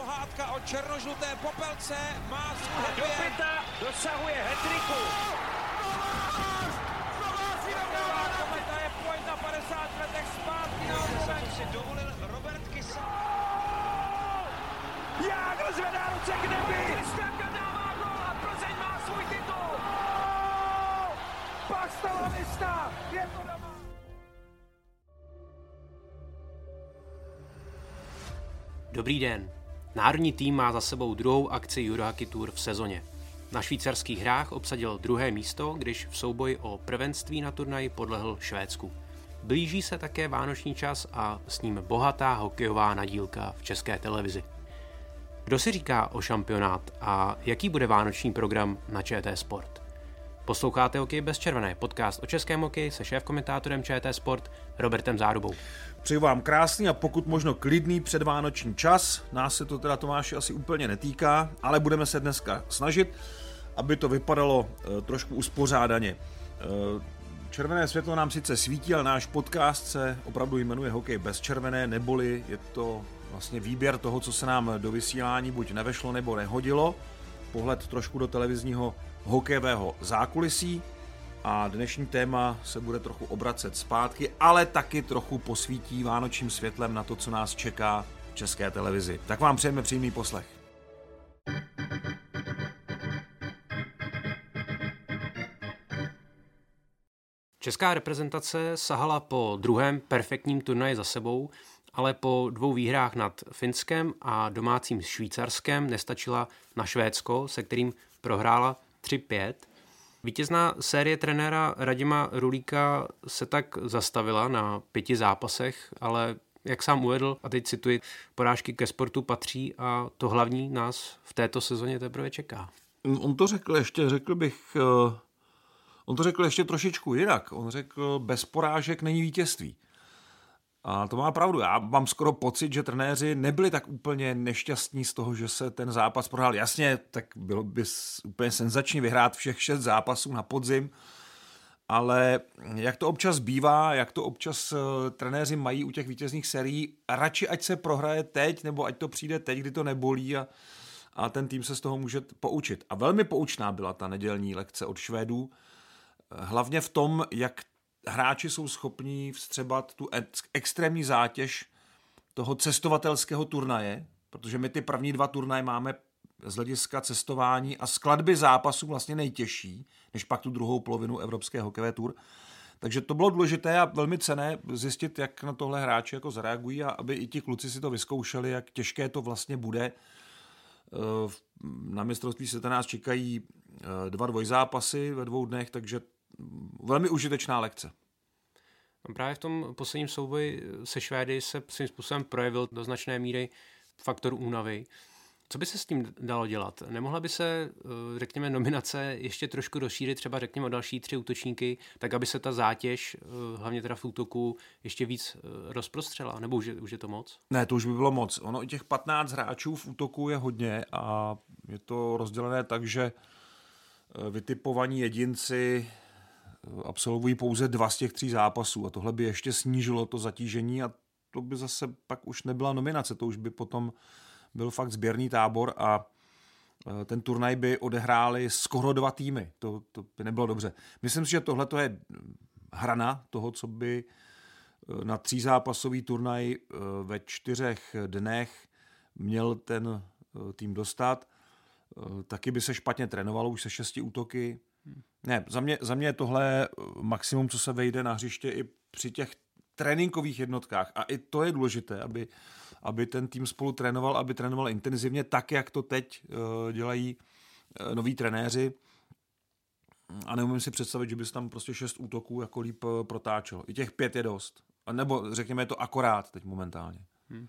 pohádka o černožluté popelce má svůj Do pěta dosahuje hetriku. Kometa je pojď na 50 letech zpátky na si dovolil Robert Kysa. Jágr zvedá ruce k nebi! Kristianka dává gol a Plzeň má svůj titul. Pak stala lista! Je to doma! Dobrý den. Národní tým má za sebou druhou akci Eurohockey Tour v sezóně. Na švýcarských hrách obsadil druhé místo, když v souboji o prvenství na turnaji podlehl Švédsku. Blíží se také vánoční čas a s ním bohatá hokejová nadílka v české televizi. Kdo si říká o šampionát a jaký bude vánoční program na ČT Sport? Posloucháte Hokej bez červené, podcast o českém hokeji se šéf-komentátorem ČT Sport Robertem Zárubou. Přeju vám krásný a pokud možno klidný předvánoční čas. Nás se to teda Tomáši asi úplně netýká, ale budeme se dneska snažit, aby to vypadalo e, trošku uspořádaně. E, červené světlo nám sice svítí, ale náš podcast se opravdu jmenuje Hokej bez červené, neboli je to vlastně výběr toho, co se nám do vysílání buď nevešlo nebo nehodilo. Pohled trošku do televizního hokejového zákulisí a dnešní téma se bude trochu obracet zpátky, ale taky trochu posvítí vánočním světlem na to, co nás čeká v české televizi. Tak vám přejeme příjemný poslech. Česká reprezentace sahala po druhém perfektním turnaji za sebou, ale po dvou výhrách nad Finskem a domácím Švýcarskem nestačila na Švédsko, se kterým prohrála 3-5. Vítězná série trenéra Radima Rulíka se tak zastavila na pěti zápasech, ale jak sám uvedl, a teď cituji, porážky ke sportu patří a to hlavní nás v této sezóně teprve čeká. On to řekl ještě, řekl bych, eh, on to řekl ještě trošičku jinak. On řekl, bez porážek není vítězství. A to má pravdu. Já mám skoro pocit, že trenéři nebyli tak úplně nešťastní z toho, že se ten zápas prohrál. Jasně, tak bylo by úplně senzační vyhrát všech šest zápasů na podzim, ale jak to občas bývá, jak to občas uh, trenéři mají u těch vítězných serií, radši ať se prohraje teď, nebo ať to přijde teď, kdy to nebolí a, a ten tým se z toho může poučit. A velmi poučná byla ta nedělní lekce od Švédů, hlavně v tom, jak hráči jsou schopní vstřebat tu extrémní zátěž toho cestovatelského turnaje, protože my ty první dva turnaje máme z hlediska cestování a skladby zápasů vlastně nejtěžší, než pak tu druhou polovinu Evropské hokejové tour. Takže to bylo důležité a velmi cené zjistit, jak na tohle hráči jako zareagují a aby i ti kluci si to vyzkoušeli, jak těžké to vlastně bude. Eh, na mistrovství se nás čekají eh, dva dvojzápasy ve dvou dnech, takže velmi užitečná lekce. No právě v tom posledním souboji se Švédy se svým způsobem projevil do značné míry faktor únavy. Co by se s tím dalo dělat? Nemohla by se, eh, řekněme, nominace ještě trošku rozšířit, třeba řekněme o další tři útočníky, tak aby se ta zátěž, eh, hlavně teda v útoku, ještě víc eh, rozprostřela? Nebo už je, už je to moc? Ne, to už by bylo moc. Ono i těch 15 hráčů v útoku je hodně a je to rozdělené tak, že vytipovaní jedinci absolvují pouze dva z těch tří zápasů a tohle by ještě snížilo to zatížení a to by zase pak už nebyla nominace, to už by potom byl fakt sběrný tábor a e, ten turnaj by odehráli skoro dva týmy. To, to by nebylo dobře. Myslím si, že tohle je hrana toho, co by e, na třízápasový turnaj e, ve čtyřech dnech měl ten tým dostat. Taky by se špatně trénovalo už se šesti útoky. Ne, za mě, za mě je tohle maximum, co se vejde na hřiště i při těch tréninkových jednotkách. A i to je důležité, aby, aby ten tým spolu trénoval, aby trénoval intenzivně, tak, jak to teď uh, dělají uh, noví trenéři. A neumím si představit, že bys tam prostě šest útoků jako líp protáčel. I těch pět je dost. A nebo řekněme, je to akorát teď momentálně. Hmm.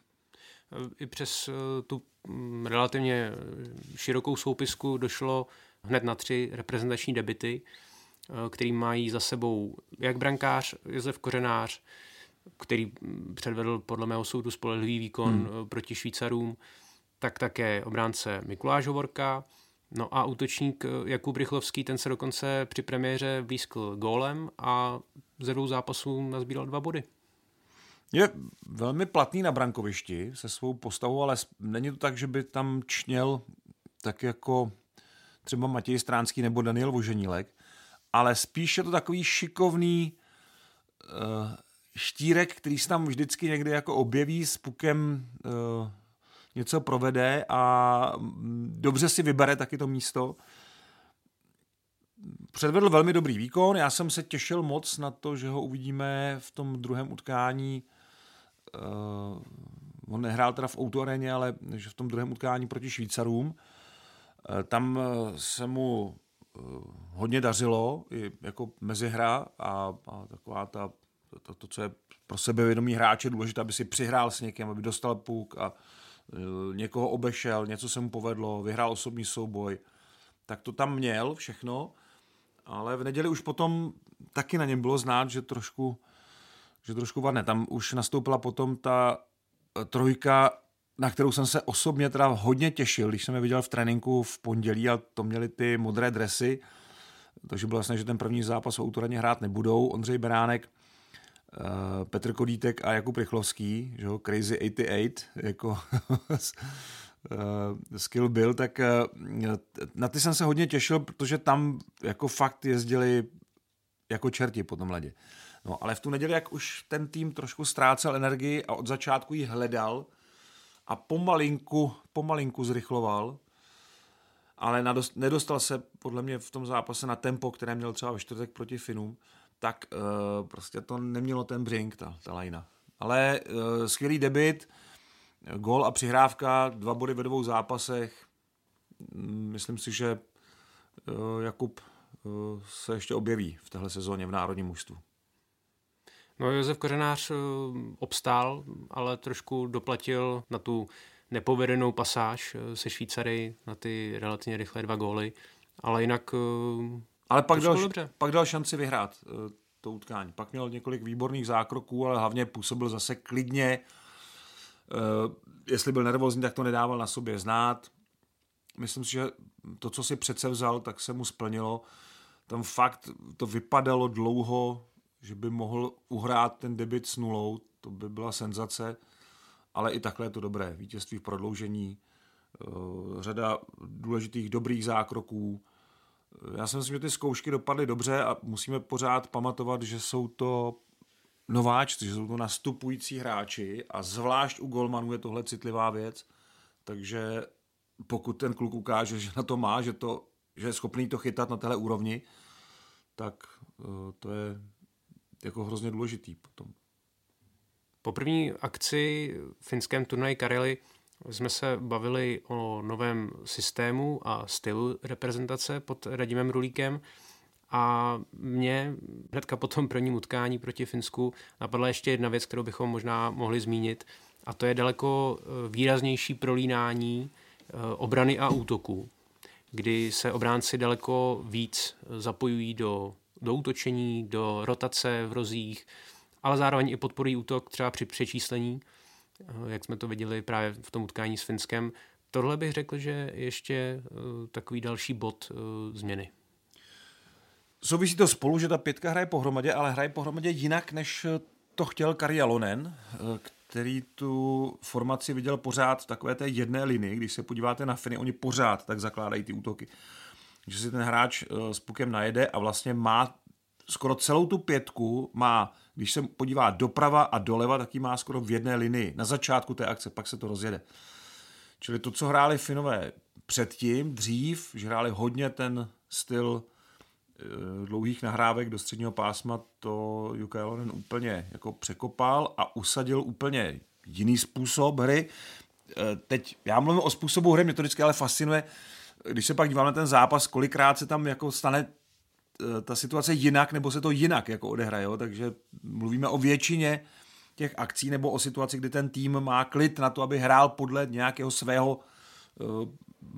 I přes tu mm, relativně širokou soupisku došlo hned na tři reprezentační debity, eh, který mají za sebou jak brankář Josef Kořenář, který předvedl podle mého soudu spolehlivý výkon hmm. Eh, proti Švýcarům, tak také obránce Mikuláš Hovorka, no a útočník eh, Jakub Rychlovský, ten se dokonce při premiéře blízkl gólem a ze dvou zápasů nazbíral dva body. Je velmi platný na brankovišti se svou postavou, ale není to tak, že by tam čněl tak jako třeba Matěj Stránský nebo Daniel Voženílek, ale spíš je to takový šikovný uh, štírek, který se tam vždycky někdy jako objeví s pukem uh, něco provede a mm, dobře si vybere taky to místo. Předvedl velmi dobrý výkon, já jsem se těšil moc na to, že ho uvidíme v tom druhém utkání. Uh, on nehrál teda v Autoareně, ale že v tom druhém utkání proti Švýcarům. Uh, tam se mu hodně dařilo, i jako mezihra a, a taková ta, to, to, co je pro sebevědomý hráče důležité, aby si přihrál s někým, aby dostal puk a někoho obešel, něco se mu povedlo, vyhrál osobní souboj, tak to tam měl všechno, ale v neděli už potom taky na něm bylo znát, že trošku, že trošku vadne. Tam už nastoupila potom ta trojka, na kterou jsem se osobně teda hodně těšil, když jsem je viděl v tréninku v pondělí a to měli ty modré dresy, takže bylo jasné, že ten první zápas o autoraně hrát nebudou. Ondřej Beránek, uh, Petr Kodítek a Jakub Rychlovský, že jo, Crazy 88, jako uh, skill byl, tak uh, na ty jsem se hodně těšil, protože tam jako fakt jezdili jako čerti po tom ledě. No, ale v tu neděli, jak už ten tým trošku ztrácel energii a od začátku ji hledal a pomalinku, pomalinku zrychloval, ale nedostal se podle mě v tom zápase na tempo, které měl třeba ve čtvrtek proti Finům, tak uh, prostě to nemělo ten břink, ta, ta lajna. Ale uh, skvělý debit, gol a přihrávka, dva body ve dvou zápasech. Myslím si, že uh, Jakub se ještě objeví v téhle sezóně v národním mužstvu. No Josef Kořenář obstál, ale trošku doplatil na tu nepovedenou pasáž eh, se Švýcary na ty relativně rychlé dva góly, ale jinak eh, ale pak dal, dobře. pak dal šanci vyhrát eh, to utkání. Pak měl několik výborných zákroků, ale hlavně působil zase klidně. Jestli byl nervózní, tak to nedával na sobě znát. Myslím si, že to, co si přece vzal, tak se mu splnilo. Tam fakt to vypadalo dlouho, že by mohl uhrát ten debit s nulou. To by byla senzace ale i takhle je to dobré. Vítězství v prodloužení, eh, řada důležitých dobrých zákroků. Já si myslím, že ty zkoušky dopadly dobře a musíme pořád pamatovat, že jsou to nováčci, že jsou to nastupující hráči a zvlášť u golmanů je tohle citlivá věc, takže pokud ten kluk ukáže, že na to má, že, to, že je schopný to chytat na téhle úrovni, tak eh, to je jako hrozně důležitý potom. Po první akci v finském turnaji Karely jsme se bavili o novém systému a stylu reprezentace pod Radimem Rulíkem a mě hnedka po tom prvním utkání proti Finsku napadla ještě jedna věc, kterou bychom možná mohli zmínit a to je daleko eh, výraznější prolínání eh, obrany a útoku, kdy se obránci daleko víc zapojují do, do útočení, do rotace v rozích, ale zároveň i podporují útok třeba při přečíslení, eh, jak jsme to viděli právě v tom utkání s Finskem. Tohle bych řekl, že ještě eh, takový další bod eh, změny. Souvisí to spolu, že ta pětka hraje pohromadě, ale hraje pohromadě jinak, než to chtěl Kari Jalonen, který tu formaci viděl pořád v takové té jedné linii. Když se podíváte na Finy, oni pořád tak zakládají ty útoky. Že si ten hráč s pukem najede a vlastně má skoro celou tu pětku má když se podívá doprava a doleva, tak ji má skoro v jedné linii. Na začátku té akce, pak se to rozjede. Čili to, co hráli Finové předtím, dřív, že hráli hodně ten styl e, dlouhých nahrávek do středního pásma, to Jukka Jalonen úplně jako překopal a usadil úplně jiný způsob hry. E, teď, já mluvím o způsobu hry, mě to vždycky ale fascinuje, když se pak dívám na ten zápas, kolikrát se tam jako stane Eh, ta situace jinak, nebo se to jinak jako odehraje. Jo? Takže mluvíme o většině těch akcí nebo o situaci, kdy ten tým má klid na to, aby hrál podle nějakého svého eh,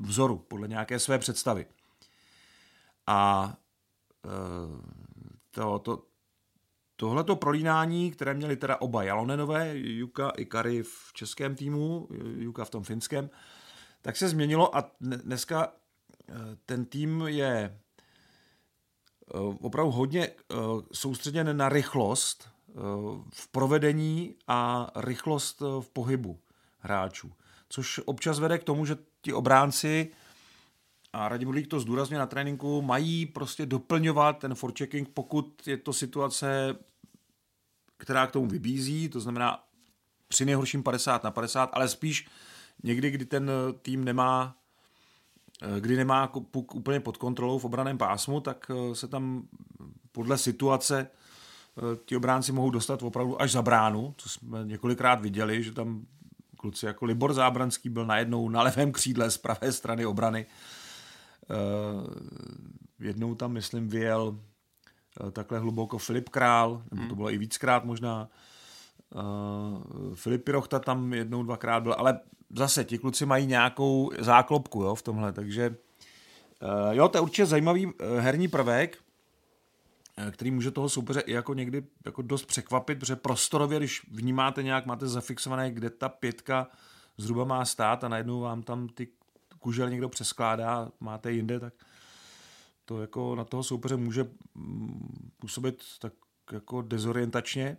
vzoru, podle nějaké své představy. A eh, to, to, tohleto prolínání, které měli teda oba Jalonenové, Juka i Kari v českém týmu, Juka v tom finském, tak se změnilo a dneska ten tým je Eh, opravdu hodně eh, soustředěn na rychlost, v provedení a rychlost v pohybu hráčů. Což občas vede k tomu, že ti obránci a Radim Rulík to zdůrazně na tréninku, mají prostě doplňovat ten forechecking, pokud je to situace, která k tomu vybízí, to znamená při nejhorším 50 na 50, ale spíš někdy, kdy ten tým nemá kdy nemá puk úplně pod kontrolou v obraném pásmu, tak eh, se tam podle situace eh, ti obránci mohou dostat opravdu až za bránu, co jsme několikrát viděli, že tam kluci jako Libor Zábranský byl najednou na levém křídle z pravé strany obrany. Eh, jednou tam, myslím, vyjel takhle hluboko Filip Král, nebo to hmm. bylo i víckrát možná. Filip Pirochta tam jednou, dvakrát byl, ale zase ti kluci mají nějakou záklopku jo, v tomhle, takže uh, jo, to je určitě zajímavý uh, herní prvek, který může toho soupeře i jako někdy jako dost překvapit, protože prostorově, když vnímáte nějak, máte zafixované, kde ta pětka zhruba má stát a najednou vám tam ty kužel někdo přeskládá, máte jinde, tak to jako na toho soupeře může mm, působit tak jako dezorientačně.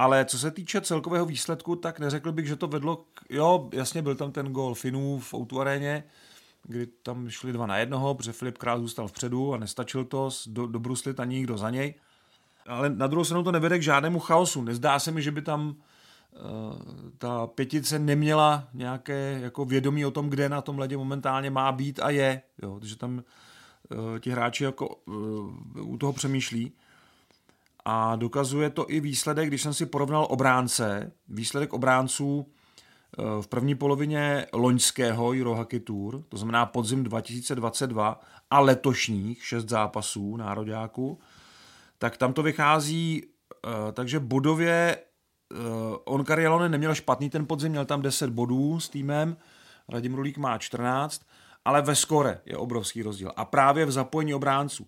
Ale co se týče celkového výsledku, tak neřekl bych, že to vedlo k... Jo, jasně byl tam ten gol Finů v Outu aréně, kdy tam šli dva na jednoho, protože Filip Král zůstal vpředu a nestačil to do, do bruslit ani nikdo za něj. Ale na druhou stranu to nevede k žádnému chaosu. Nezdá se mi, že by tam uh, ta pětice neměla nějaké jako vědomí o tom, kde na tom ledě momentálně má být a je. Jo, protože tam uh, ti hráči jako uh, u toho přemýšlí. A dokazuje to i výsledek, když jsem si porovnal obránce, výsledek obránců eh, v první polovině loňského Eurohockey Tour, to znamená podzim 2022 a letošních šest zápasů nároďáku, tak tam to vychází, eh, takže bodově eh, on Karielone neměl špatný ten podzim, měl tam 10 bodů s týmem, Radim Rulík má 14, ale ve skore je obrovský rozdíl. A právě v zapojení obránců.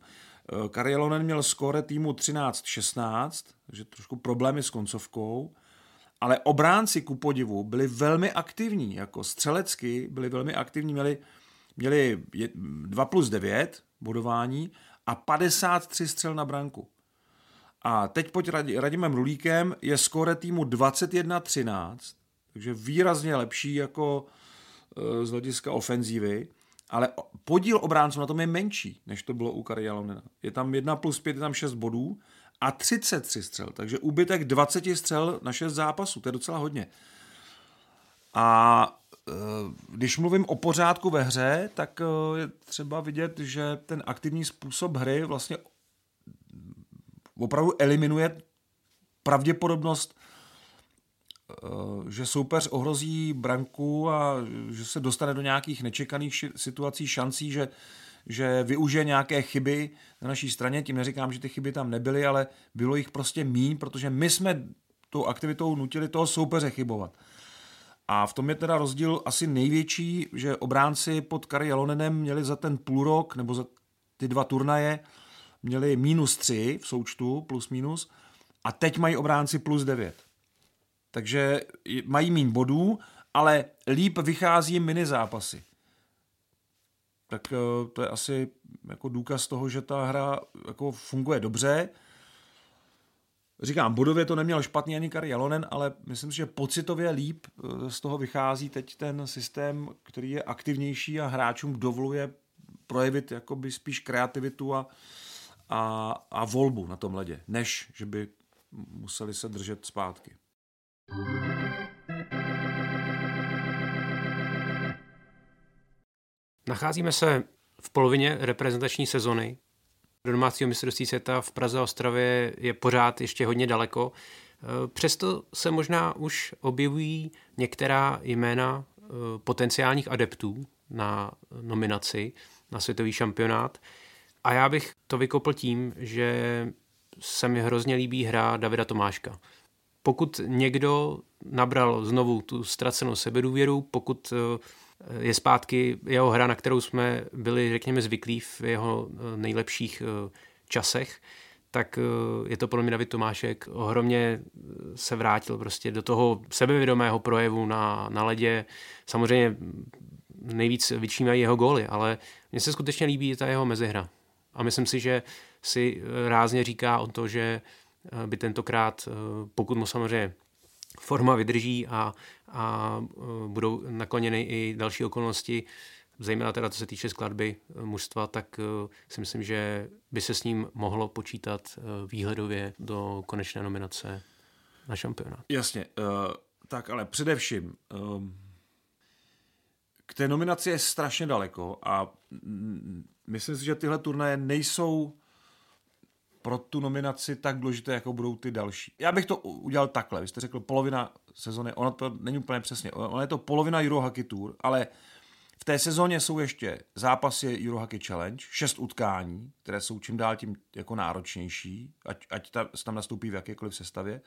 Eh, Karjelonen měl skóre týmu 13-16, takže trošku problémy s koncovkou, ale obránci ku podivu byli velmi aktivní, jako střelecky byli velmi aktivní, měli, měli 2 plus 9 bodování a 53 střel na branku. A teď pod Radimem Rulíkem je skóre týmu 21-13, takže výrazně lepší jako eh, z hlediska ofenzívy ale podíl obránců na tom je menší, než to bylo u Kari Jalonena. Je tam 1 plus 5, je tam 6 bodů a 33 střel, takže úbytek 20 střel na 6 zápasů, to je docela hodně. A e, když mluvím o pořádku ve hře, tak e, je třeba vidět, že ten aktivní způsob hry vlastně opravdu eliminuje pravděpodobnost Eh, že soupeř ohrozí branku a že se dostane do nějakých nečekaných situací, šancí, že, že využije nějaké chyby na naší straně. Tím neříkám, že ty chyby tam nebyly, ale bylo jich prostě míň, protože my jsme tou aktivitou nutili toho soupeře chybovat. A v tom je teda rozdíl asi největší, že obránci pod Kari Jalonenem měli za ten půl rok nebo za ty dva turnaje měli minus tři v součtu, plus minus, a teď mají obránci plus devět takže mají méně bodů, ale líp vychází mini zápasy. Tak eh, to je asi jako důkaz toho, že ta hra jako funguje dobře. Říkám, bodově to neměl špatný ani Kari Jalonen, ale myslím si, že pocitově líp eh, z toho vychází teď ten systém, který je aktivnější a hráčům dovoluje projevit jakoby spíš kreativitu a, a, a volbu na tom ledě, než že by museli se držet zpátky. Nacházíme se v polovině reprezentační sezony. Do domácího mistrovství světa v Praze a Ostravě je pořád ještě hodně daleko. Přesto se možná už objevují některá jména eh, potenciálních adeptů na nominaci na světový šampionát. A já bych to vykopl tím, že se mi hrozně líbí hra Davida Tomáška pokud někdo nabral znovu tu ztracenou sebedůvěru, pokud eh, je zpátky jeho hra, na kterou jsme byli, řekněme, zvyklí v jeho eh, nejlepších eh, časech, tak je to podle mě David Tomášek. Ohromně se vrátil prostě do toho sebevědomého projevu na, na ledě. Samozřejmě nejvíc vyčímají jeho góly, ale mně se skutečně líbí ta jeho mezihra. A myslím si, že si rázně říká o to, že by tentokrát, pokud mu samozřejmě forma vydrží a, a budou nakloněny i další okolnosti, zejména teda co se týče skladby mužstva, tak si myslím, že by se s ním mohlo počítat výhledově do konečné nominace na šampionát. Jasně, uh, tak ale především um, k té nominaci je strašně daleko a myslím si, že tyhle turnaje nejsou pro tu nominaci tak důležité, jako budou ty další. Já bych to udělal takhle. Vy jste řekl polovina sezony, ono to není úplně přesně. Ono je to polovina Eurohockey Tour, ale v té sezóně jsou ještě zápasy Eurohockey Challenge, šest utkání, které jsou čím dál tím jako náročnější, ať, ať ta, tam nastoupí v jakékoliv sestavě,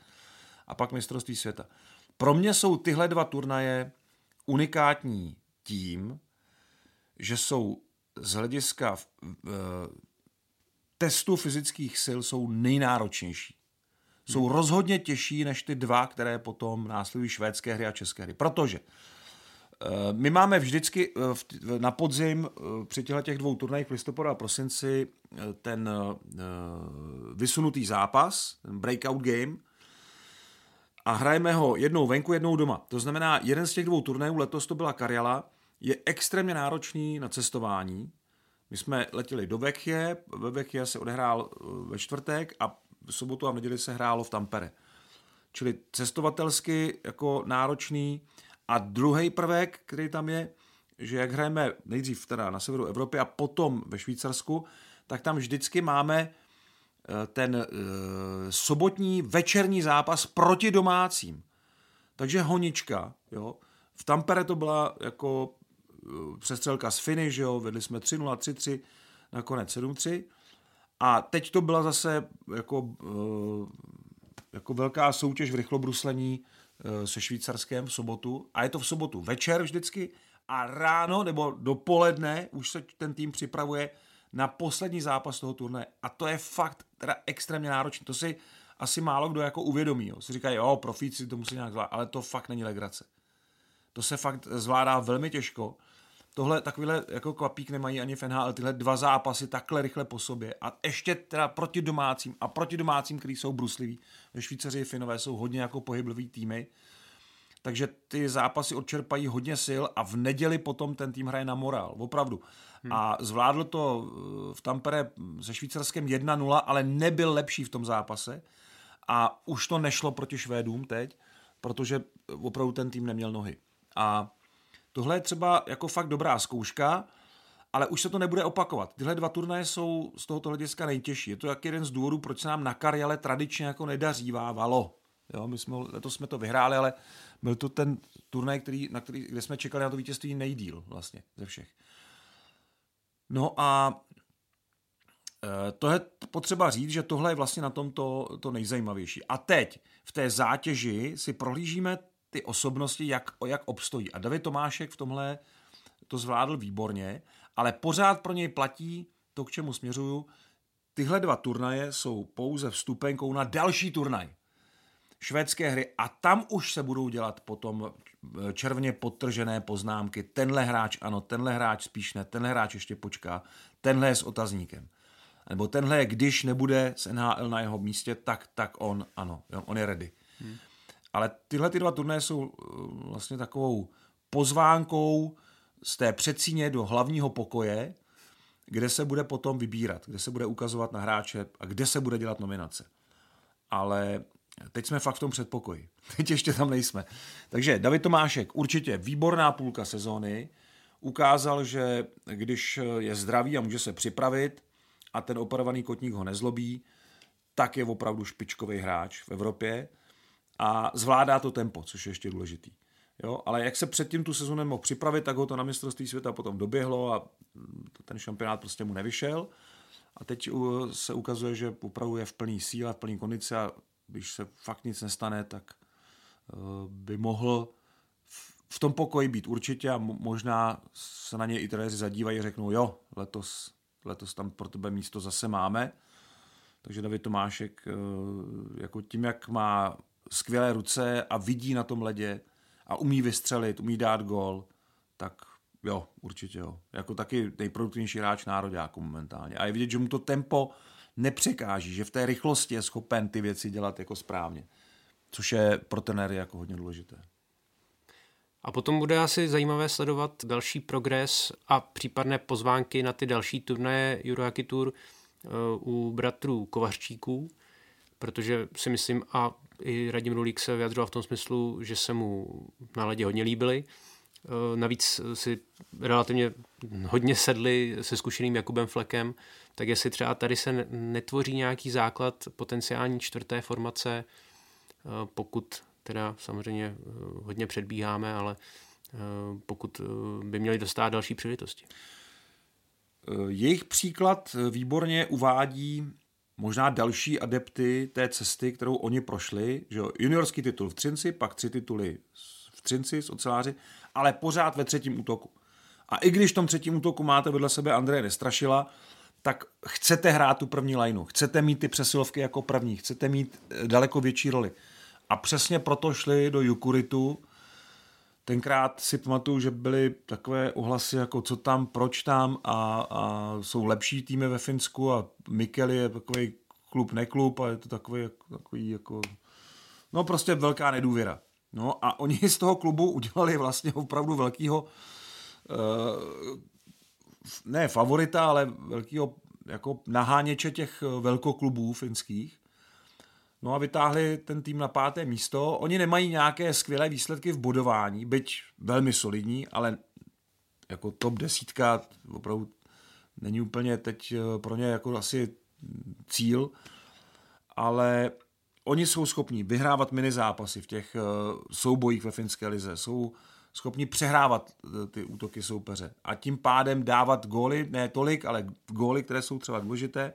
a pak mistrovství světa. Pro mě jsou tyhle dva turnaje unikátní tím, že jsou z hlediska testu fyzických sil jsou nejnáročnější. Jsou hmm. rozhodně těžší než ty dva, které potom následují švédské hry a české hry. Protože uh, my máme vždycky uh, na podzim při těchto těch dvou turnajích v listopadu a prosinci ten vysunutý zápas, ten breakout game, a hrajeme ho jednou venku, jednou doma. To znamená, jeden z těch dvou turnajů, letos to byla Karjala, je extrémně náročný na cestování. My jsme letěli do Vechje, ve Vechje se odehrál eh, ve čtvrtek a v sobotu a v neděli se hrálo v Tampere. Čili cestovatelsky jako náročný. A druhý prvek, který tam je, že jak hrajeme nejdřív teda na severu Evropy a potom ve Švýcarsku, tak tam vždycky máme Eh, ten e, sobotní večerní zápas proti domácím. Takže honička, jo. V Tampere to byla jako přestřelka z Finy, že jo, vedli jsme 3-0, 3-3, nakonec 7-3. A teď to byla zase jako, e, jako velká soutěž v rychlobruslení e, se Švýcarskem v sobotu. A je to v sobotu večer vždycky a ráno nebo dopoledne už se ten tým připravuje na poslední zápas toho turnaje. A to je fakt teda extrémně náročné. To si asi málo kdo jako uvědomí. Jo. Si říkají, jo, profíci to musí nějak zvládat, ale to fakt není legrace. To se fakt zvládá velmi těžko. Tohle takovýhle jako kvapík nemají ani v NHL, tyhle dva zápasy takhle rychle po sobě a ještě teda proti domácím a proti domácím, který jsou brusliví. Ve Švýcaři Finové jsou hodně jako pohyblivý týmy, takže ty zápasy odčerpají hodně sil a v neděli potom ten tým hraje na morál, opravdu. Hmm. A zvládl to eh, v Tampere se Švýcarskem 1-0, ale nebyl lepší v tom zápase a už to nešlo proti Švédům teď, protože opravdu ten tým neměl nohy. A tohle je třeba jako fakt dobrá zkouška, ale už se to nebude opakovat. Tyhle dva turnaje jsou z tohoto hlediska nejtěžší. Je to jak jeden z důvodů, proč se nám na Karjale tradičně jako nedařívávalo. Jo, my jsme, letos jsme to vyhráli, ale byl to ten turnaj, který, na který, kde jsme čekali na to vítězství nejdíl vlastně ze všech. No a e, to je potřeba říct, že tohle je vlastně na tom to, to nejzajímavější. A teď v té zátěži si prohlížíme ty osobnosti, jak, jak obstojí. A David Tomášek v tomhle to zvládl výborně, ale pořád pro něj platí to, k čemu směřuju. Tyhle dva turnaje jsou pouze vstupenkou na další turnaj švédské hry a tam už se budou dělat potom eh, červeně podtržené poznámky. Tenhle hráč ano, tenhle hráč spíš ne, tenhle hráč ještě počká, tenhle je s otazníkem. Nebo tenhle, když nebude z NHL na jeho místě, tak, tak on ano, on je ready. Hmm. Ale tyhle ty dva turné jsou eh, vlastně takovou pozvánkou z té předsíně do hlavního pokoje, kde se bude potom vybírat, kde se bude ukazovat na hráče a kde se bude dělat nominace. Ale Teď jsme fakt v tom předpokoji. Teď ještě tam nejsme. Takže David Tomášek, určitě výborná půlka sezóny. Ukázal, že když je zdravý a může se připravit a ten operovaný kotník ho nezlobí, tak je opravdu špičkový hráč v Evropě a zvládá to tempo, což je ještě důležitý. Jo, ale jak se předtím tu sezónu mohl připravit, tak ho to na mistrovství světa potom doběhlo a ten šampionát prostě mu nevyšel. A teď se ukazuje, že opravdu je v plný síle, v plný kondici a když se fakt nic nestane, tak eh, by mohl v tom pokoji být určitě a možná se na něj i trenéři zadívají a řeknou, jo, letos, letos tam pro tebe místo zase máme. Takže David Tomášek, eh, jako tím, jak má skvělé ruce a vidí na tom ledě a umí vystřelit, umí dát gol, tak jo, určitě jo. Jako taky nejproduktivnější hráč nároďáku momentálně. A je vidět, že mu to tempo nepřekáží, že v té rychlosti je schopen ty věci dělat jako správně, což je pro trenéry jako hodně důležité. A potom bude asi zajímavé sledovat další progres a případné pozvánky na ty další turnaje Eurohockey Tour eh, u bratrů Kovařčíků, protože si myslím, a i Radim Rulík se vyjadřoval v tom smyslu, že se mu na ledě hodně líbily. Eh, navíc si relativně hodně sedli se zkušeným Jakubem Flekem, tak jestli třeba tady se netvoří nějaký základ potenciální čtvrté formace, eh, pokud teda samozřejmě eh, hodně předbíháme, ale pokud by měli dostat další příležitosti. Jejich příklad výborně uvádí možná další adepty té cesty, kterou oni prošli. Že juniorský titul v Třinci, pak tři tituly v Třinci s oceláři, ale pořád ve třetím útoku. A i když v tom třetím útoku máte vedle sebe Andreje Nestrašila, tak chcete hrát tu první lineu, chcete mít ty přesilovky jako první, chcete mít eh, daleko větší roli. A přesně proto šli do Jukuritu. Tenkrát si pamatuju, že byly takové ohlasy jako co tam, proč tam a, a jsou lepší týmy ve Finsku a Mikel je takový klub, neklub a je to takový, takový jako, no prostě velká nedůvěra. No a oni z toho klubu udělali vlastně opravdu velkýho eh, ne favorita, ale velkýho jako naháněče těch velkoklubů finských. No a vytáhli ten tým na páté místo. Oni nemají nějaké skvělé výsledky v bodování, byť velmi solidní, ale jako top desítka opravdu není úplně teď eh, pro ně jako asi cíl, ale oni jsou schopní vyhrávat mini zápasy v těch uh, soubojích ve finské lize, jsou schopni přehrávat uh, ty útoky soupeře a tím pádem dávat góly, ne tolik, ale góly, které jsou třeba důležité.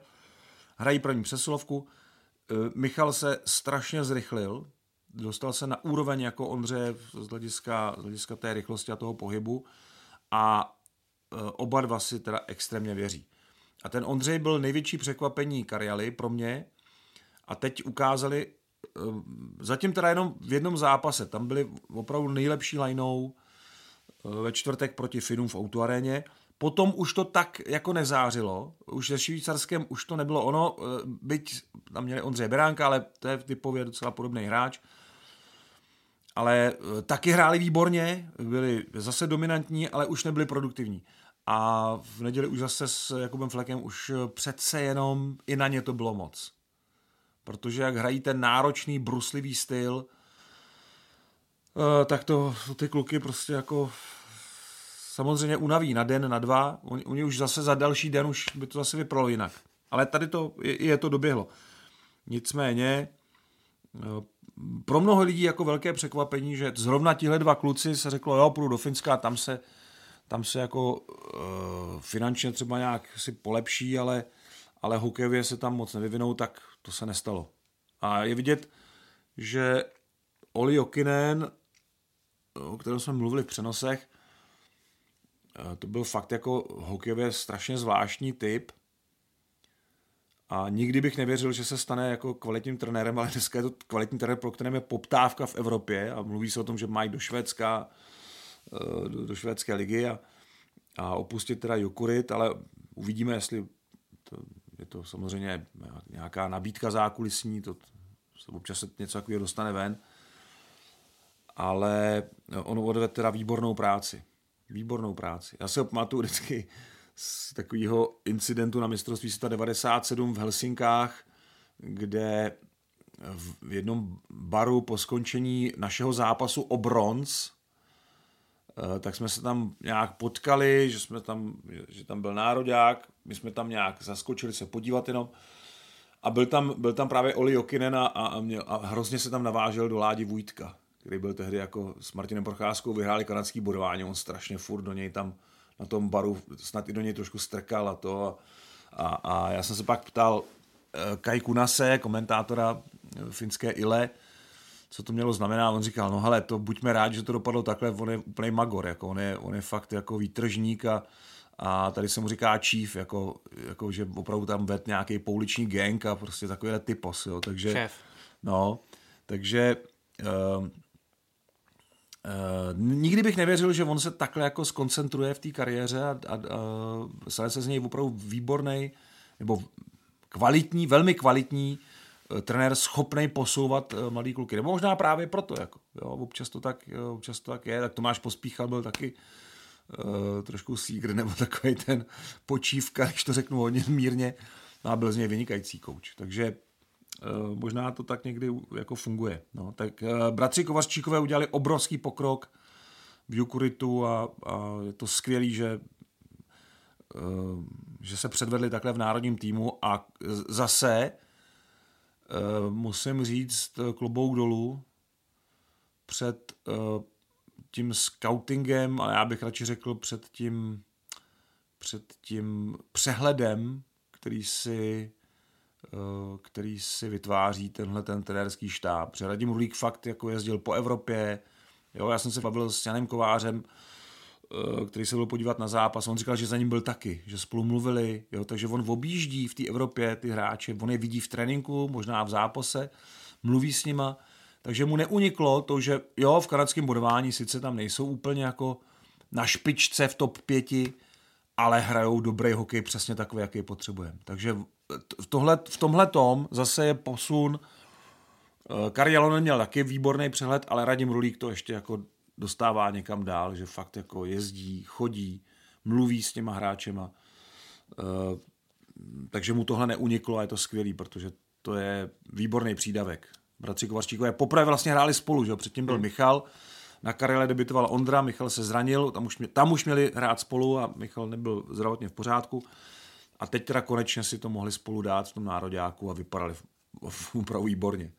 Hrají první přesilovku. Uh, Michal se strašně zrychlil, dostal se na úroveň jako Ondře z hlediska, z hlediska té rychlosti a toho pohybu a oba dva si teda extrémně věří. A ten Ondřej byl největší překvapení Karialy pro mě, a teď ukázali, eh, zatím teda jenom v jednom zápase, tam byli opravdu nejlepší eh, ve čtvrtek proti Finům v autoaréně, potom už to tak jako nezářilo, už se Švýcarskem už to nebylo ono, eh, byť tam měli Ondřeje Beránka, ale to je typově docela podobný hráč, ale taky hráli výborně, byli zase dominantní, ale už nebyli produktivní. A v neděli už zase s Jakubem Flekem už přece jenom i na ně to bylo moc protože jak hrají ten náročný, bruslivý styl, eh, tak to ty kluky prostě jako samozřejmě unaví na den, na dva. Oni, oni už zase za další den už by to zase vypadalo jinak. Ale tady to je, je to doběhlo. Nicméně eh, pro mnoho lidí jako velké překvapení, že zrovna tihle dva kluci se řeklo, jo, půjdu do Finska, tam se, tam se jako uh, finančně třeba nějak si polepší, ale, ale hokejově se tam moc nevyvinou, tak to se nestalo. A je vidět, že Oli Jokinen, o kterém jsme mluvili v přenosech, to byl fakt jako hokejově strašně zvláštní typ. A nikdy bych nevěřil, že se stane jako kvalitním trenérem, ale dneska je to kvalitní trenér, pro kterém je poptávka v Evropě a mluví se o tom, že mají do Švédska, eh, do, do švédské ligy a, a opustit teda Jokurit, ale uvidíme, jestli to je to samozřejmě nějaká nabídka zákulisní, to občas se něco takového dostane ven, ale on odvedl teda výbornou práci. Výbornou práci. Já se pamatuju vždycky z takového incidentu na mistrovství světa 97 v Helsinkách, kde v jednom baru po skončení našeho zápasu o bronz Eh, tak jsme se tam nějak potkali, že jsme tam, že tam byl národák, my jsme tam nějak zaskočili se podívat jenom a byl tam, byl tam právě Oli Jokinen a, a, měl, a hrozně se tam navážel do Ládi Vujtka, který byl tehdy jako s Martinem Procházkou vyhráli kanadský bodování, on strašně furt do něj tam na tom baru, snad i do něj trošku strkal a to a, a, a já jsem se pak ptal eh, Kai Kunase, komentátora finské ILE, co to mělo znamená. On říkal, no hele, to buďme rádi, že to dopadlo takhle, on je úplný magor, jako on je, on je fakt jako výtržník a, a tady se mu říká chief, jako, jako že opravdu tam ved nějaký pouliční gang a prostě takovýhle typos, jo, takže... Šéf. No, takže uh, uh, nikdy bych nevěřil, že on se takhle jako skoncentruje v té kariéře a, a, a stane se z něj opravdu výborný nebo kvalitní, velmi kvalitní eh, trenér schopný posouvat eh, mladý kluky. Nebo možná právě proto, jako, jo, občas, to tak, jo, občas to tak je, tak Tomáš Pospíchal byl taky uh, trošku sígr, nebo takový ten počívka, když to řeknu hodně mírně, no a byl z něj vynikající kouč. Takže uh, možná to tak někdy jako funguje. No, tak uh, bratři Kovařčíkové udělali obrovský pokrok v Jukuritu a, a je to skvělý, že uh, že se předvedli takhle v národním týmu a zase musím říct klobouk dolů před tím scoutingem, ale já bych radši řekl před tím, před tím přehledem, který si, který si vytváří tenhle ten trenérský štáb. Protože Radim Rulík fakt jako jezdil po Evropě, jo, já jsem se bavil s Janem Kovářem, Eh, který se byl podívat na zápas, on říkal, že za ním byl taky, že spolu mluvili, jo, takže on objíždí v té Evropě ty hráče, on je vidí v tréninku, možná v zápase, mluví s nima, takže mu neuniklo to, že jo, v kanadském bodování sice tam nejsou úplně jako na špičce v top pěti, ale hrajou dobrý hokej přesně takový, jaký potřebujeme. Takže v, tohle, v tomhle tom zase je posun. Eh, Kari Jalonen měl taky výborný přehled, ale Radim Rulík to ještě jako dostává někam dál, že fakt jako jezdí, chodí, mluví s těma hráčema. Uh, takže mu tohle neuniklo a je to skvělý, protože to je výborný přídavek. Bratři Kovařčíkové poprvé vlastně hráli spolu, že? předtím byl hmm. Michal, na Karele debitoval Ondra, Michal se zranil, tam už, mě, tam už měli hrát spolu a Michal nebyl zdravotně v pořádku. A teď teda konečně si to mohli spolu dát v tom nároďáku a vypadali opravdu výborně.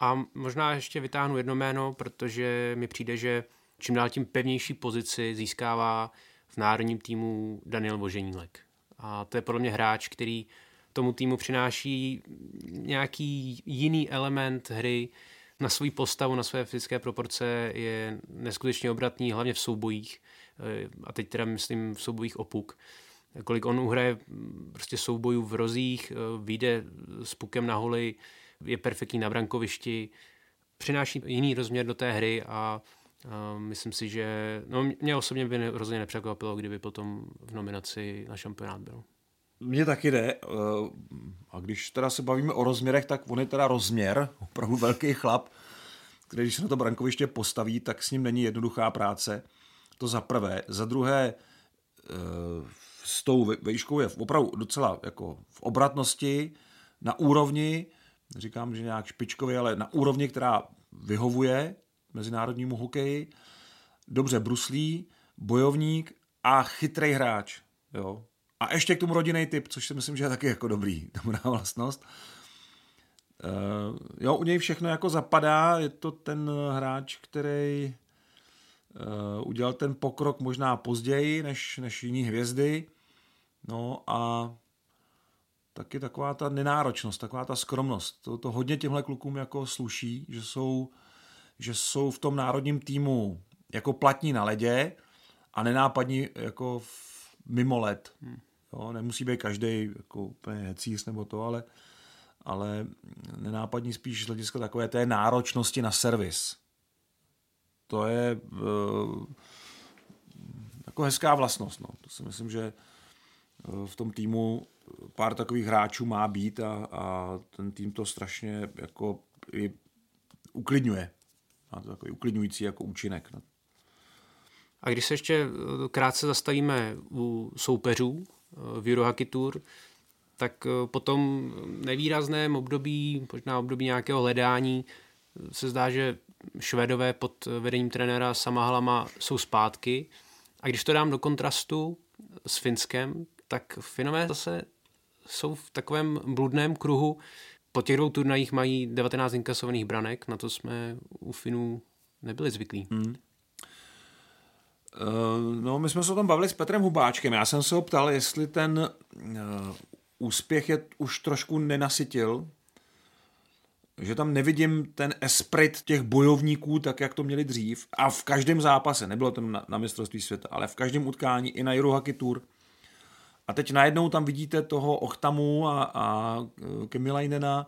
A možná ještě vytáhnu jedno jméno, protože mi přijde, že čím dál tím pevnější pozici získává v národním týmu Daniel Voženílek. A to je podle mě hráč, který tomu týmu přináší nějaký jiný element hry, na svou postavu, na své fyzické proporce je neskutečně obratný, hlavně v soubojích. A teď teda myslím v soubojích opuk. Kolik on uhraje prostě soubojů v rozích, vyjde s pukem na holi, je perfektní na brankovišti, přináší jiný rozměr do té hry a, a myslím si, že no, mě osobně by rozhodně nepřekvapilo, kdyby potom v nominaci na šampionát byl. Mně taky jde. Eh, a když teda se bavíme o rozměrech, tak on je teda rozměr, opravdu velký chlap, který když se na to brankoviště postaví, tak s ním není jednoduchá práce. To za prvé. Za druhé, eh, s tou vejškou je opravdu docela jako v obratnosti, na úrovni, říkám, že nějak špičkově, ale na úrovni, která vyhovuje mezinárodnímu hokeji, dobře bruslí, bojovník a chytrý hráč. Jo. A ještě k tomu rodinný typ, což si myslím, že je taky jako dobrý, dobrá vlastnost. Uh, jo, u něj všechno jako zapadá, je to ten hráč, který uh, udělal ten pokrok možná později než, než jiní hvězdy. No a taky taková ta nenáročnost, taková ta skromnost. To, to hodně těmhle klukům jako sluší, že jsou, že jsou v tom národním týmu jako platní na ledě a nenápadní jako v, mimo led. Hmm. Jo, nemusí být každý jako úplně hecíř nebo to, ale, ale nenápadní spíš z hlediska takové té náročnosti na servis. To je uh, jako hezká vlastnost. No. To si myslím, že eh, v tom týmu pár takových hráčů má být a, a ten tým to strašně jako i uklidňuje. Má to takový uklidňující jako účinek. No. A když se ještě eh, krátce zastavíme u soupeřů v Eurohockey Tour, tak eh, po tom nevýrazném období, možná období nějakého hledání, se zdá, že Švédové pod vedením trenéra Samahalama jsou zpátky. A když to dám do kontrastu s Finskem, tak Finové zase jsou v takovém bludném kruhu. Po těch dvou turnajích mají 19 inkasovaných branek, na to jsme u Finů nebyli zvyklí. Hmm. Uh, no, my jsme se o tom bavili s Petrem Hubáčkem. Já jsem se ho ptal, jestli ten uh, úspěch je už trošku nenasytil, že tam nevidím ten esprit těch bojovníků, tak jak to měli dřív. A v každém zápase, nebylo to na, na mistrovství světa, ale v každém utkání i na Eurohockey Tour, a teď najednou tam vidíte toho Ochtamu a, a e, Kemilainena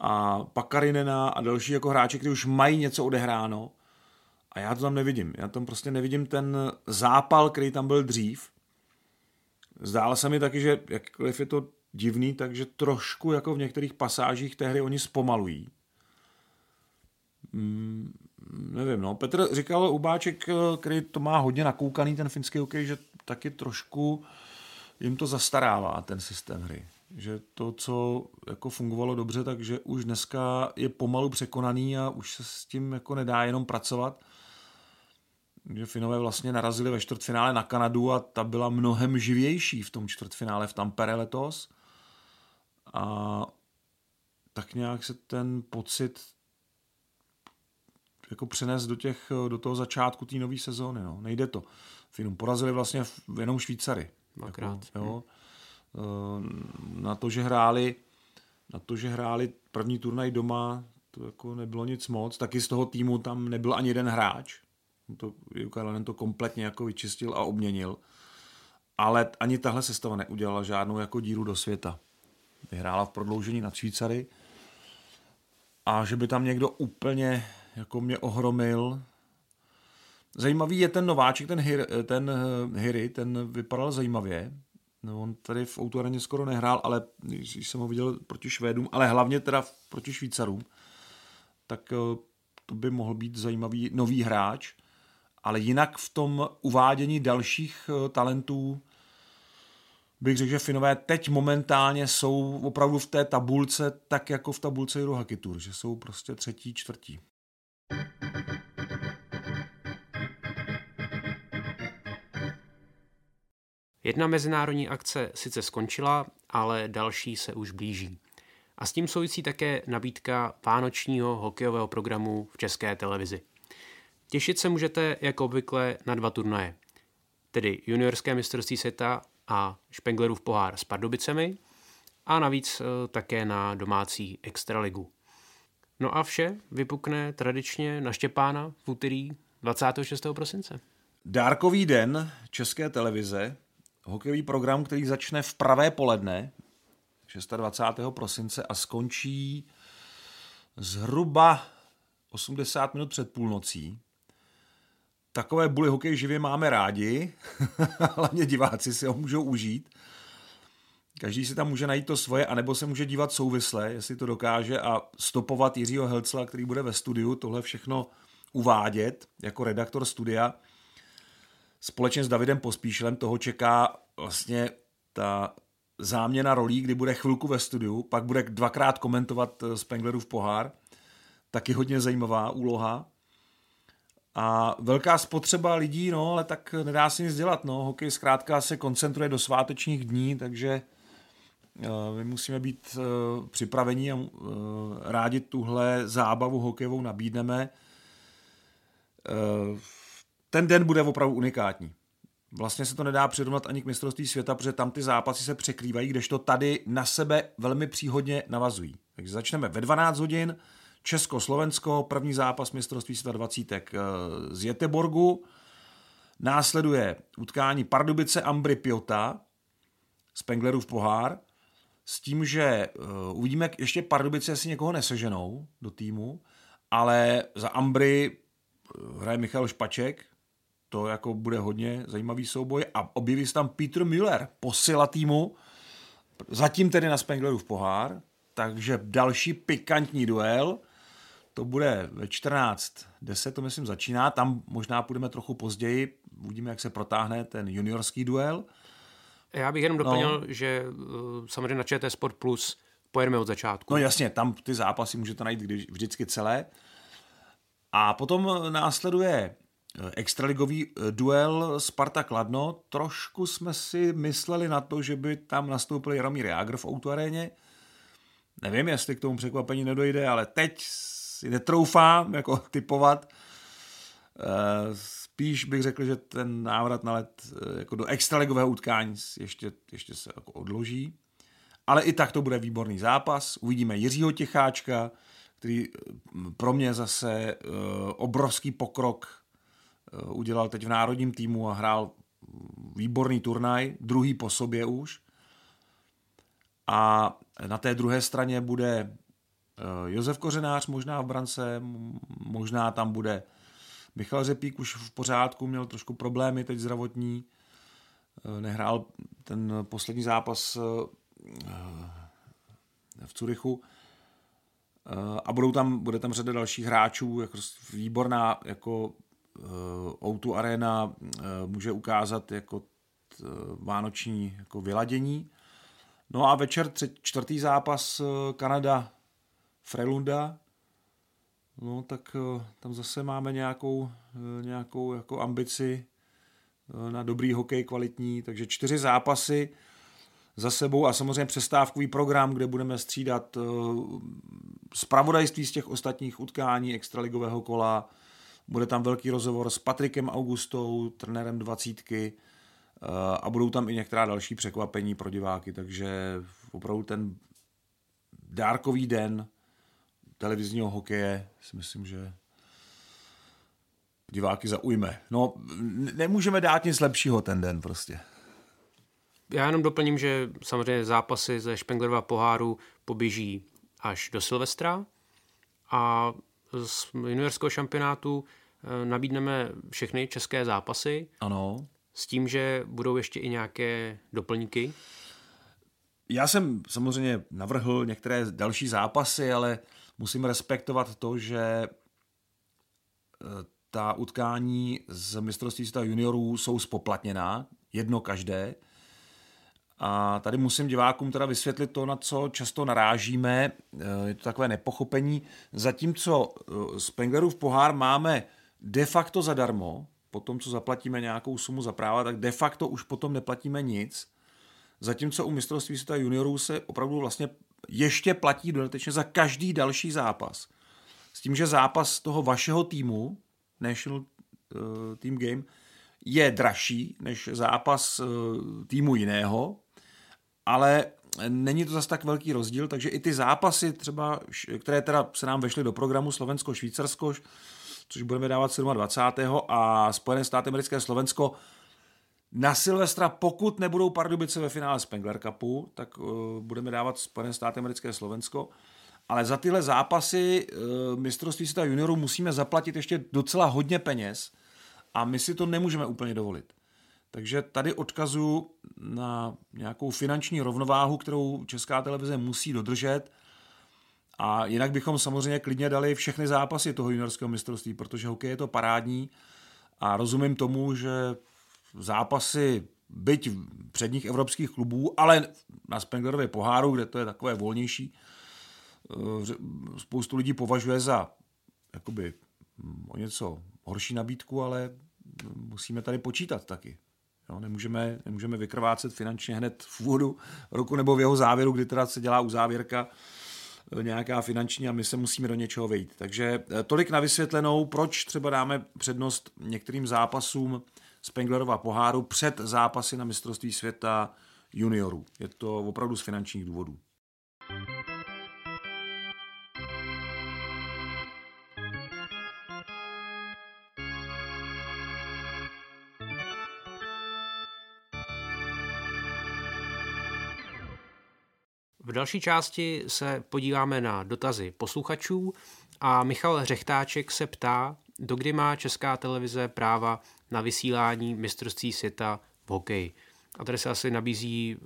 a Pakarinena a další jako hráči, kteří už mají něco odehráno. A já to tam nevidím. Já tam prostě nevidím ten zápal, který tam byl dřív. Zdálo se mi taky, že jakkoliv je to divný, takže trošku jako v některých pasážích té hry oni zpomalují. Hmm, nevím, no. Petr říkal Ubáček, který to má hodně nakoukaný, ten finský hokej, že taky trošku jim to zastarává, ten systém hry. Že to, co jako fungovalo dobře, takže už dneska je pomalu překonaný a už se s tím jako nedá jenom pracovat. Že Finové vlastně narazili ve čtvrtfinále na Kanadu a ta byla mnohem živější v tom čtvrtfinále v Tampere letos. A tak nějak se ten pocit jako přenes do, těch, do toho začátku té nové sezóny. No. Nejde to. Finum porazili vlastně jenom Švýcary. Dvakrát. Jako, jo. Eh, na to, že hráli na to, že hráli první turnaj doma, to jako nebylo nic moc. Taky z toho týmu tam nebyl ani jeden hráč. To Jukalanen to kompletně jako vyčistil a obměnil. Ale ani tahle sestava neudělala žádnou jako díru do světa. Vyhrála v prodloužení nad Švýcary. A že by tam někdo úplně jako mě ohromil. Zajímavý je ten nováček, ten, Hir, ten Hiry, ten vypadal zajímavě. No, on tady v autoareně skoro nehrál, ale když jsem ho viděl proti Švédům, ale hlavně teda proti Švýcarům, tak eh, to by mohl být zajímavý nový hráč. Ale jinak v tom uvádění dalších eh, talentů bych řekl, že Finové teď momentálně jsou opravdu v té tabulce tak jako v tabulce Eurohockey Tour, že jsou prostě třetí, čtvrtí. Jedna mezinárodní akce sice skončila, ale další se už blíží. A s tím souvisí také nabídka vánočního hokejového programu v české televizi. Těšit se můžete jako obvykle na dva turnaje, tedy juniorské mistrovství světa a Špenglerův pohár s Pardubicemi a navíc eh, také na domácí extraligu. No a vše vypukne tradičně na Štěpána v úterý 26. prosince. Dárkový den České televize, hokejový program, který začne v pravé poledne 26. prosince a skončí zhruba 80 minut před půlnocí. Takové buly hokej živě máme rádi, hlavně diváci si ho můžou užít. Každý si tam může najít to svoje, anebo se může dívat souvisle, jestli to dokáže a stopovat Jiřího Helcla, který bude ve studiu, tohle všechno uvádět jako redaktor studia. Společně s Davidem Pospíšilem toho čeká vlastně ta záměna rolí, kdy bude chvilku ve studiu, pak bude dvakrát komentovat eh, Spenglerův pohár. Taky hodně zajímavá úloha. A velká spotřeba lidí, no, ale tak nedá se nic dělat, no. Hokej zkrátka se koncentruje do svátečních dní, takže eh, my musíme být eh, připraveni a rádi tuhle zábavu hokejovou nabídneme. Ten den bude opravdu unikátní. Vlastně se to nedá přirovnat ani k mistrovství světa, protože tam ty zápasy se překrývají, kdežto tady na sebe velmi příhodně navazují. Takže začneme ve 12 hodin, Česko-Slovensko, první zápas mistrovství světa 20 eh, z Jeteborgu, následuje utkání Pardubice Ambry Piota, Spenglerův pohár, s tím, že uh, uvidíme, jak ještě Pardubice si někoho neseženou do týmu, ale za Ambry uh, hraje Michal Špaček, to jako bude hodně zajímavý souboj. A objeví se tam Peter Müller, posila týmu, zatím tedy na Spenglerův pohár, takže další pikantní duel, to bude ve 14.10, to myslím začíná, tam možná půjdeme trochu později, uvidíme, jak se protáhne ten juniorský duel. Já bych jenom doplnil, no. že uh, samozřejmě na ČT Sport Plus pojedeme od začátku. No jasně, tam ty zápasy můžete najít vždycky celé. A potom následuje Eh, extraligový eh, duel Sparta Kladno. Trošku jsme si mysleli na to, že by tam nastoupil Jaromír Jágr v autoaréně. Nevím, jestli k tomu překvapení nedojde, ale teď si netroufám jako typovat. Eh, spíš bych řekl, že ten návrat na let jako do extraligového utkání ještě, ještě se jako odloží. Ale i tak to bude výborný zápas. Uvidíme Jiřího Těcháčka, který pro mě zase obrovský pokrok Eh, udělal teď v národním týmu a hrál výborný turnaj, druhý po sobě už. A na té druhé straně bude eh, Josef Kořenář možná v brance, možná tam bude. Michal Řepík už v pořádku, měl trošku problémy teď zdravotní, eh, nehrál ten poslední zápas v Curychu. A budou tam, bude tam řada dalších hráčů, jako výborná jako Outu Arena může ukázat jako vánoční jako vyladění. No a večer tři, čtvrtý zápas Kanada Frelunda, no tak tam zase máme nějakou, nějakou jako ambici na dobrý hokej kvalitní, takže čtyři zápasy za sebou a samozřejmě přestávkový program, kde budeme střídat zpravodajství z těch ostatních utkání extraligového kola. Bude tam velký rozhovor s Patrikem Augustou, trenérem dvacítky a budou tam i některá další překvapení pro diváky, takže opravdu ten dárkový den televizního hokeje si myslím, že diváky zaujme. No, nemůžeme dát nic lepšího ten den prostě. Já jenom doplním, že samozřejmě zápasy ze Špenglerova poháru poběží až do Silvestra a z juniorského šampionátu eh, nabídneme všechny české zápasy. Ano. S tím, že budou ještě i nějaké doplňky. Já jsem samozřejmě navrhl některé další zápasy, ale musím respektovat to, že eh, ta utkání z mistrovství světa juniorů jsou spoplatněná, jedno každé. A tady musím divákům teda vysvětlit to, na co často narážíme. Je to takové nepochopení. Zatímco eh, Spenglerův pohár máme de facto zadarmo, po tom, co zaplatíme nějakou sumu za práva, tak de facto už potom neplatíme nic. Zatímco u mistrovství světa juniorů se opravdu vlastně ještě platí dodatečně za každý další zápas. S tím, že zápas toho vašeho týmu, National uh, Team Game, je dražší než zápas uh, týmu jiného, ale není to zase tak velký rozdíl, takže i ty zápasy třeba, které teda se nám vešly do programu Slovensko-Švýcarsko, což budeme dávat 27. a Spojené státy americké Slovensko, na Silvestra, pokud nebudou Pardubice ve finále Spengler Cupu, tak uh, budeme dávat Spojené státy americké Slovensko. Ale za tyhle zápasy uh, mistrovství světa juniorů musíme zaplatit ještě docela hodně peněz a my si to nemůžeme úplně dovolit. Takže tady odkazu na nějakou finanční rovnováhu, kterou Česká televize musí dodržet. A jinak bychom samozřejmě klidně dali všechny zápasy toho juniorského mistrovství, protože hokej je to parádní a rozumím tomu, že zápasy byť předních evropských klubů, ale na Spenglerově poháru, kde to je takové volnější, eh, spoustu lidí považuje za jakoby o něco horší nabídku, ale musíme tady počítat taky. Jo, nemůžeme, nemůžeme vykrvácet finančně hned v úvodu roku nebo v jeho závěru, kdy teda se dělá uzávěrka eh, nějaká finanční a my se musíme do něčeho vejít. Takže eh, tolik na vysvětlenou, proč třeba dáme přednost některým zápasům Spenglerova poháru před zápasy na mistrovství světa juniorů. Je to opravdu z finančních důvodů. V další části se podíváme na dotazy posluchačů a Michal Řechtáček se ptá, dokdy má Česká televize práva na vysílání mistrovství světa v hokeji. A tady se asi nabízí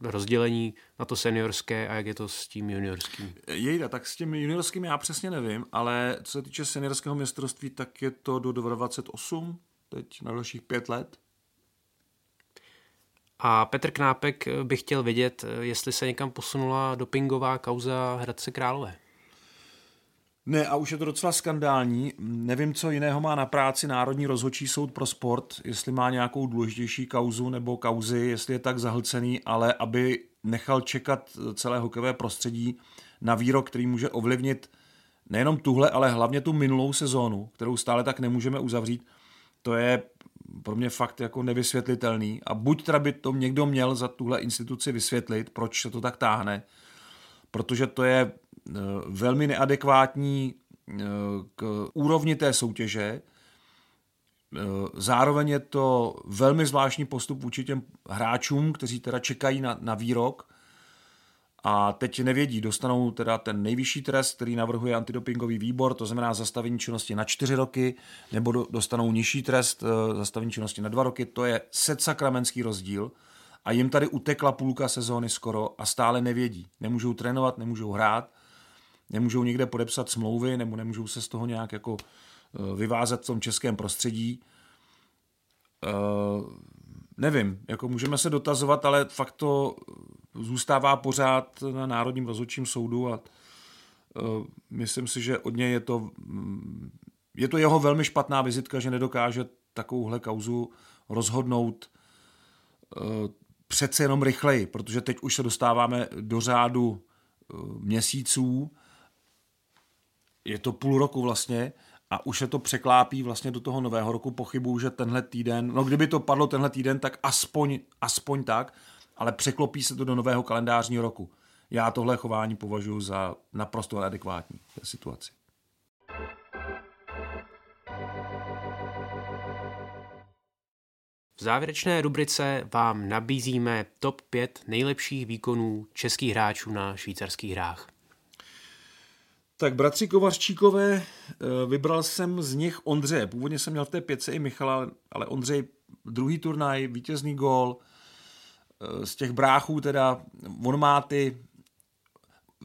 rozdělení na to seniorské a jak je to s tím juniorským. Jejda, tak s tím juniorským já přesně nevím, ale co se týče seniorského mistrovství, tak je to do 28, teď na dalších pět let. A Petr Knápek by chtěl vědět, jestli se někam posunula dopingová kauza Hradce Králové. Ne, a už je to docela skandální. Nevím, co jiného má na práci Národní rozhodčí soud pro sport, jestli má nějakou důležitější kauzu nebo kauzy, jestli je tak zahlcený, ale aby nechal čekat celé hokejové prostředí na výrok, který může ovlivnit nejenom tuhle, ale hlavně tu minulou sezónu, kterou stále tak nemůžeme uzavřít, to je pro mě fakt jako nevysvětlitelný. A buď teda by to někdo měl za tuhle instituci vysvětlit, proč se to tak táhne, protože to je velmi neadekvátní eh, k úrovni té soutěže. Eh, zároveň je to velmi zvláštní postup vůči těm hráčům, kteří teda čekají na, na výrok a teď nevědí, dostanou teda ten nejvyšší trest, který navrhuje antidopingový výbor, to znamená zastavení činnosti na čtyři roky, nebo dostanou nižší trest, zastavení činnosti na dva roky, to je sakramenský rozdíl a jim tady utekla půlka sezóny skoro a stále nevědí. Nemůžou trénovat, nemůžou hrát, nemůžou někde podepsat smlouvy nebo nemůžou se z toho nějak jako eh, vyvázat v tom českém prostředí. Uh, nevím, jako můžeme se dotazovat, ale fakt to zůstává pořád na Národním rozhodčím soudu a myslím si, že od něj je to, mm, je to jeho velmi špatná vizitka, že nedokáže takovouhle kauzu rozhodnout přece jenom rychleji, protože teď už se dostáváme do řádu měsíců, je to půl roku vlastně a už se to překlápí vlastně do toho nového roku. Pochybuju, že tenhle týden, no kdyby to padlo tenhle týden, tak aspoň, aspoň tak, ale překlopí se to do nového kalendářního roku. Já tohle chování považuji za naprosto adekvátní té situaci. V závěrečné rubrice vám nabízíme top 5 nejlepších výkonů českých hráčů na švýcarských hrách. Tak bratři Kovařčíkové, eh, vybral jsem z nich Ondřeje. Původně jsem měl v té pětce i Michala, ale Ondřej druhý turnaj, vítězný gól. Eh, z těch bráchů teda, on má ty...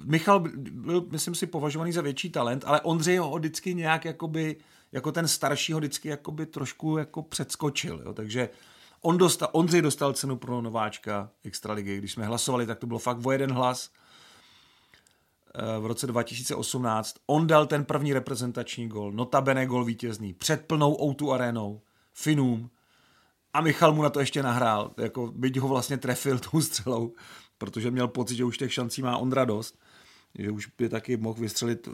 Michal byl, myslím si, považovaný za větší talent, ale Ondřej ho vždycky nějak jakoby, jako ten starší ho vždycky jakoby trošku jako předskočil. Jo? Takže on dostal, Ondřej dostal cenu pro nováčka Extraligy. Když jsme hlasovali, tak to bylo fakt o jeden hlas v roce 2018. On dal ten první reprezentační gol, notabene gol vítězný, před plnou Outu arénou, Finům. A Michal mu na to ještě nahrál, jako byť ho vlastně trefil tou střelou, protože měl pocit, že už těch šancí má Ondra dost, že už by taky mohl vystřelit uh,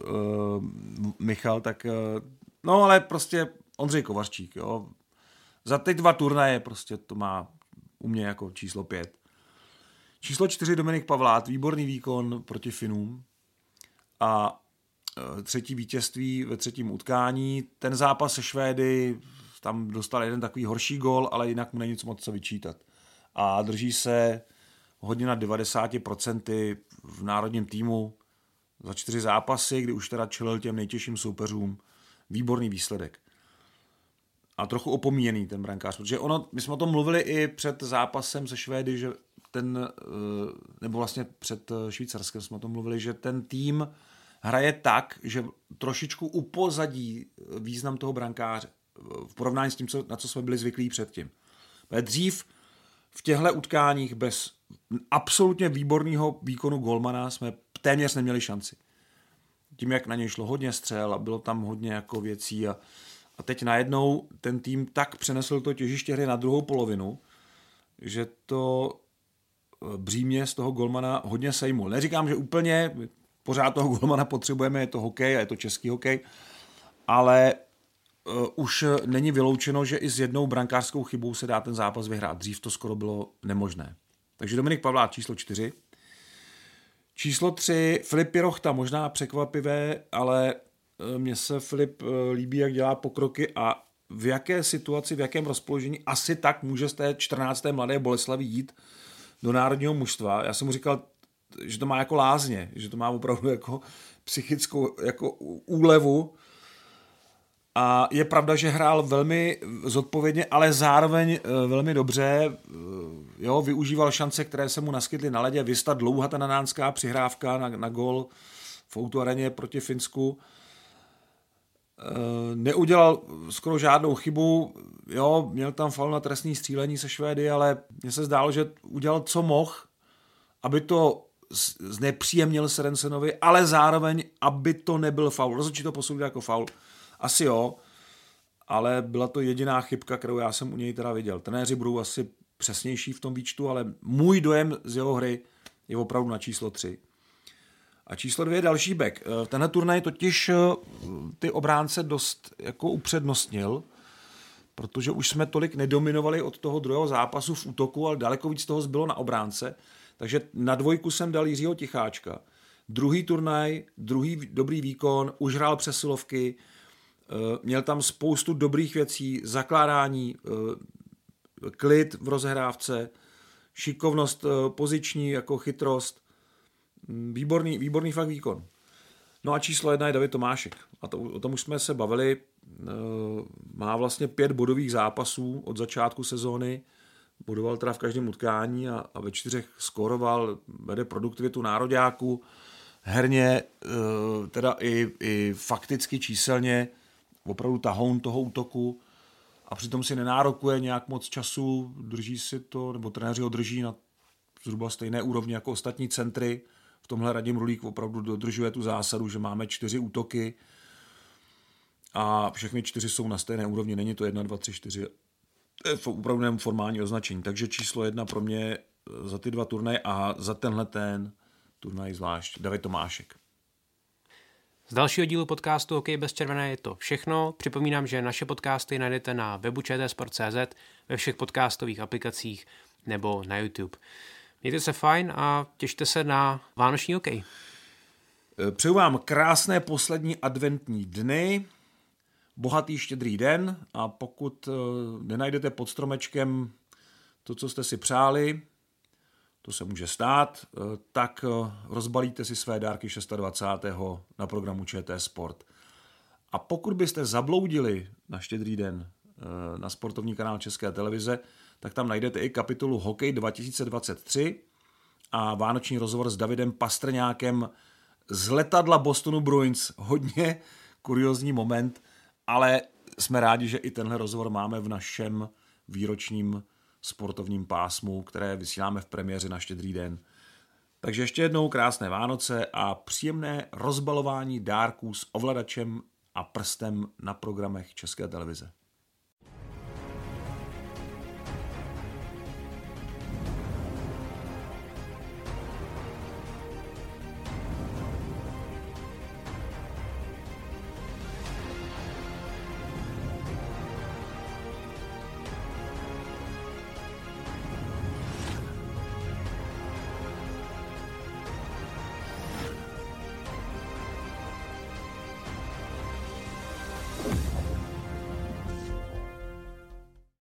Michal, tak uh, no ale prostě Ondřej Kovařčík, jo. Za teď dva turnaje prostě to má u mě jako číslo pět. Číslo čtyři Dominik Pavlát, výborný výkon proti Finům a e, třetí vítězství ve třetím utkání. Ten zápas se Švédy, tam dostal jeden takový horší gol, ale jinak mu není nic moc co vyčítat. A drží se hodně na 90% v národním týmu za čtyři zápasy, kdy už teda čelil těm nejtěžším soupeřům. Výborný výsledek. A trochu opomíjený ten brankář, protože ono, my jsme o tom mluvili i před zápasem se Švédy, že ten, e, nebo vlastně před Švýcarskem jsme o tom mluvili, že ten tým hraje tak, že trošičku upozadí význam toho brankáře v porovnání s tím, co, na co jsme byli zvyklí předtím. Dřív v těchto utkáních bez absolutně výborného výkonu Golmana jsme téměř neměli šanci. Tím, jak na něj šlo hodně střel a bylo tam hodně jako věcí a, a teď najednou ten tým tak přenesl to těžiště hry na druhou polovinu, že to eh, břímě z toho Golmana hodně sejmul. Neříkám, že úplně, pořád toho golmana potřebujeme, je to hokej a je to český hokej, ale uh, už není vyloučeno, že i s jednou brankářskou chybou se dá ten zápas vyhrát. Dřív to skoro bylo nemožné. Takže Dominik Pavlát číslo čtyři. Číslo tři, Filip Pirochta, možná překvapivé, ale uh, mně se Filip uh, líbí, jak dělá pokroky a v jaké situaci, v jakém rozpoložení asi tak může z té 14. mladé Boleslavy jít do národního mužstva. Já jsem mu říkal, že to má jako lázně, že to má opravdu jako psychickou jako úlevu. A je pravda, že hrál velmi zodpovědně, ale zároveň eh, velmi dobře. Eh, jo, využíval šance, které se mu naskytly na ledě. Vysta dlouhá ta nanánská přihrávka na, na gol v autoareně proti Finsku. Eh, neudělal skoro žádnou chybu, jo, měl tam faul na trestní střílení se Švédy, ale mně se zdálo, že udělal co mohl, aby to znepříjemnil Serensenovi, ale zároveň, aby to nebyl faul. Rozhodčí to posoudil jako faul. Asi jo, ale byla to jediná chybka, kterou já jsem u něj teda viděl. Trenéři budou asi přesnější v tom výčtu, ale můj dojem z jeho hry je opravdu na číslo 3. A číslo dvě je další back. Eh, tenhle turnaj totiž eh, ty obránce dost jako upřednostnil, protože už jsme tolik nedominovali od toho druhého zápasu v útoku, ale daleko víc toho zbylo na obránce. Takže na dvojku jsem dal Jiřího Ticháčka. Druhý turnaj, druhý dobrý výkon, už hrál přesilovky, eh, měl tam spoustu dobrých věcí, zakládání, eh, klid v rozhrávce, šikovnost eh, poziční, jako chytrost. Mm, výborný, výborný fakt výkon. No a číslo jedna je David Tomášek. A to, o tom už jsme se bavili. Má vlastně pět bodových zápasů od začátku sezóny bodoval teda v každém utkání a, a ve čtyřech skoroval, vede produktivitu nároďáků, herně, eh, teda i, i fakticky číselně, opravdu tahoun toho útoku a přitom si nenárokuje nějak moc času, drží si to, nebo trenéři ho drží na zhruba stejné úrovni jako ostatní centry. V tomhle Radim Rulík opravdu dodržuje tu zásadu, že máme čtyři útoky a všechny čtyři jsou na stejné úrovni. Není to jedna, dva, tři, čtyři v opravdu formální označení. Takže číslo jedna pro mě za ty dva turnaje a za tenhle ten turnaj zvlášť David Tomášek. Z dalšího dílu podcastu OK bez červené je to všechno. Připomínám, že naše podcasty najdete na webu čtsport.cz, ve všech podcastových aplikacích nebo na YouTube. Mějte se fajn a těšte se na Vánoční OK. Přeju vám krásné poslední adventní dny, bohatý štědrý den a pokud eh, nenajdete pod stromečkem to, co jste si přáli, to se může stát, eh, tak eh, rozbalíte si své dárky 26. na programu ČT Sport. A pokud byste zabloudili na štědrý den na sportovní kanál České televize, tak tam najdete i kapitolu Hokej 2023 a vánoční rozhovor s Davidem Pastrňákem z letadla Bostonu Bruins. Hodně kuriozní moment, ale jsme rádi, že i tenhle rozhovor máme v našem výročním sportovním pásmu, které vysíláme v premiéře na štědrý den. Takže ještě jednou krásné Vánoce a příjemné rozbalování dárků s ovladačem a prstem na programech České televize.